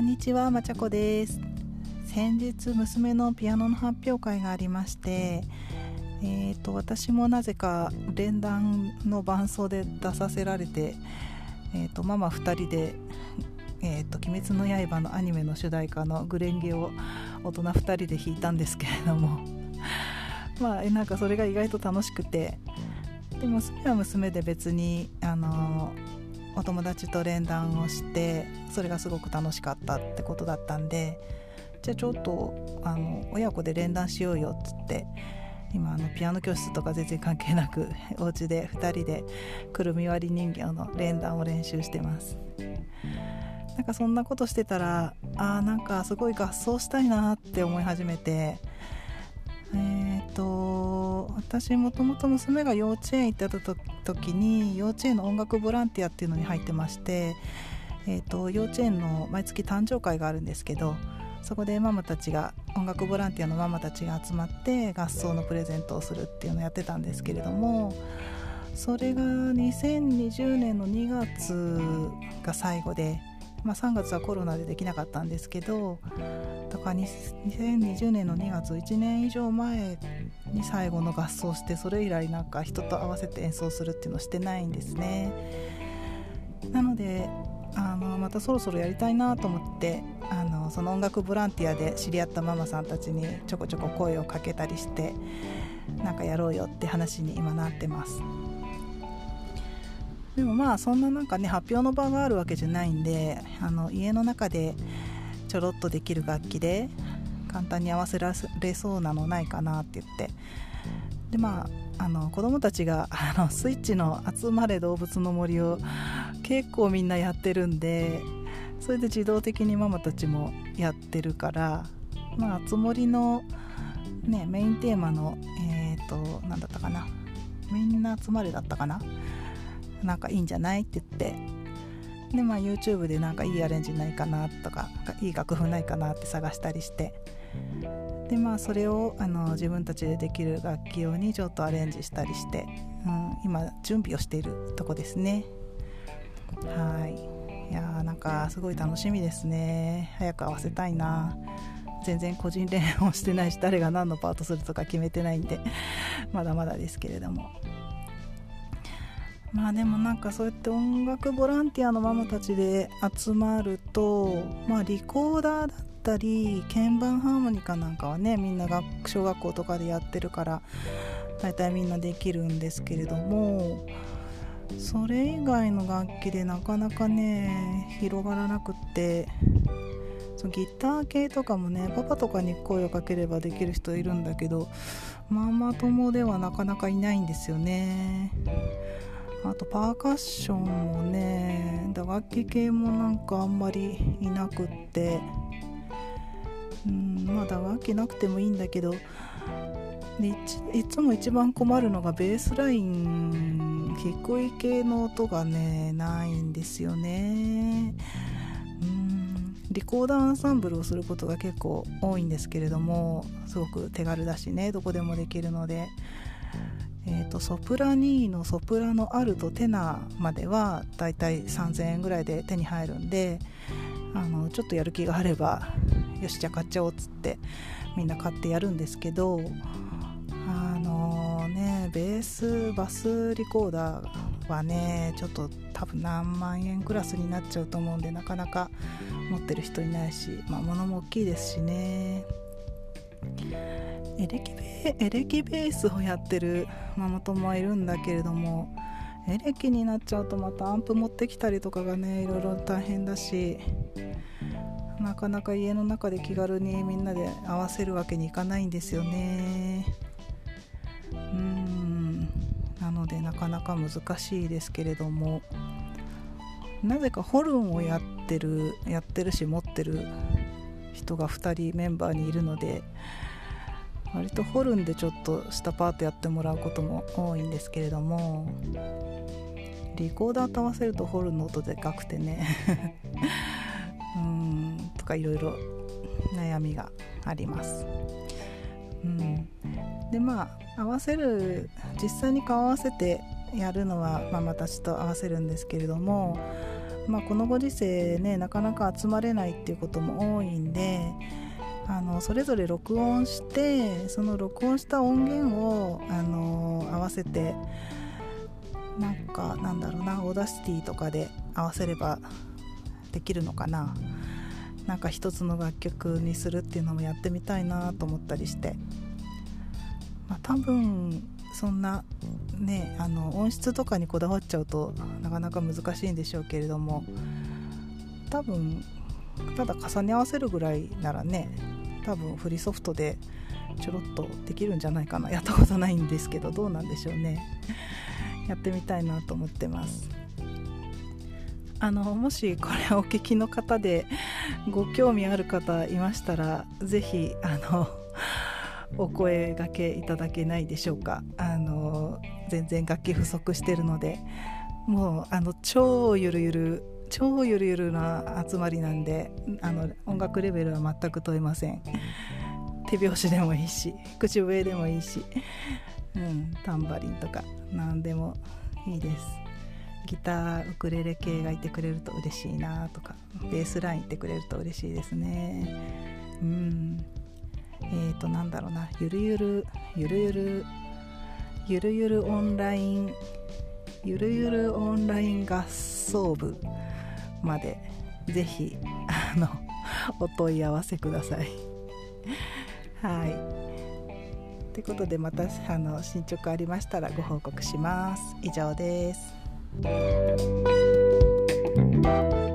んにちはまちゃこです。先日娘のピアノの発表会がありましてえーと、私もなぜか連弾の伴奏で出させられて、えーと、ママ2人で「えーと、鬼滅の刃」のアニメの主題歌の「グレンゲ」を大人2人で弾いたんですけれども まあなんかそれが意外と楽しくてで娘は娘で別にあのお友達と連弾をしてそれがすごく楽しかったってことだったんでじゃあちょっとあの親子で連弾しようよっつって今あのピアノ教室とか全然関係なく お家で2人でくるみ割り人形の連弾を練習してます。なんかそんなことしてたらあーなんかすごい合奏したいなって思い始めてえ、ー、と私もともと娘が幼稚園行ってた時に幼稚園の音楽ボランティアっていうのに入ってまして、えーと、幼稚園の毎月誕生会があるんですけどそこでママたちが音楽ボランティアのママたちが集まって合奏のプレゼントをするっていうのをやってたんですけれどもそれが2020年の2月が最後で、まあ、3月はコロナでできなかったんですけどだから2020年の2月1年以上前に最後の合奏してそれ以来なんか人と合わせて演奏するっていうのをしてないんですね。なのであのまたそろそろやりたいなと思ってあのその音楽ボランティアで知り合ったママさんたちにちょこちょこ声をかけたりしてなんかやろうよって話に今なってます。でもまあそんななんかね発表の場があるわけじゃないんであの家の中でちょろっとできる楽器で簡単に合わせられそうなのないかなって言って。でまああの子供たちがあのスイッチの「集まれ動物の森」を結構みんなやってるんでそれで自動的にママたちもやってるからまあつ森の、ね、メインテーマのえっ、ー、と何だったかな。みんな集まれだったかな。なんかいいんじゃないって言って。でまあ YouTube でなんかいいアレンジないかなとかいい楽譜ないかなって探したりして。でまあそれをあの自分たちでできる楽器用にちょっとアレンジしたりして、うん、今準備をしているとこですね。はい。いやーなんかすごい楽しみですね。早く合わせたいな。全然個人練 をしてないし誰が何のパートするとか決めてないんで。まだまだですけれども。まあでもなんかそうやって音楽ボランティアのママたちで集まるとまあリコーダーだったり鍵盤ハーモニカなんかはねみんな学小学校とかでやってるから大体みんなできるんですけれどもそれ以外の楽器でなかなかね広がらなくってそギター系とかもねパパとかに声をかければできる人いるんだけどママ友ではなかなかいないんですよね。あとパーカッションもね打楽器系もなんかあんまりいなくって。うんまあ打楽器なくてもいいんだけどでいつも一番困るのがベースライン低い系の音がねないんですよね。うんリコーダーアンサンブルをすることが結構多いんですけれどもすごく手軽だしねどこでもできるので。えーと、ソプラニーノソプラノアルトテナーまではだいたい3000円ぐらいで手に入るんであのちょっとやる気があればよしじゃあ買っちゃおうっつってみんな買ってやるんですけどあのねベースバスリコーダーはねちょっと多分何万円クラスになっちゃうと思うんでなかなか持ってる人いないし、まあ、物も大きいですしね。エレキベエレキベースをやってるママ友はいるんだけれどもエレキになっちゃうとまたアンプ持ってきたりとかがねいろいろ大変だしなかなか家の中で気軽にみんなで合わせるわけにいかないんですよね。うん。なのでなかなか難しいですけれどもなぜかホルンをやってるやってるし持ってる人が2人メンバーにいるので割とホルンでちょっと下パートやってもらうことも多いんですけれどもリコーダーと合わせるとホルンの音でかくてね うんとかいろいろ悩みがあります。うん、でまあ合わせる実際に顔合わせてやるのはママたちと合わせるんですけれどもまあ、このご時世ねなかなか集まれないっていうことも多いんでそれぞれ録音してその録音した音源をあの合わせてなんかなんだろうな Audacity とかで合わせればできるのかな。なんか一つの楽曲にするっていうのもやってみたいなと思ったりして、まあ、多分そんなねあの音質とかにこだわっちゃうとなかなか難しいんでしょうけれども多分ただ重ね合わせるぐらいならね多分フリーソフトでちょろっとできるんじゃないかな。やったことないんですけどどうなんでしょうね。やってみたいなと思ってます。あのもしこれお聞きの方でご興味ある方いましたら是非あの お声がけいただけないでしょうか。あの全然楽器不足してるのでもうあの超ゆるゆる超ゆるゆるな集まりなんであの音楽レベルは全く問いません。手拍子でもいいし口笛でもいいし、うん、タンバリンとか何でもいいです。ギターウクレレ系がいてくれると嬉しいなとかベースラインいてくれると嬉しいですね。うん。えーとなんだろうな。ゆるゆるゆるゆるゆるゆるオンラインゆるゆるオンライン合奏部までぜひあの お問い合わせください。はい。ということでまたあの進捗ありましたらご報告します。以上です。thank you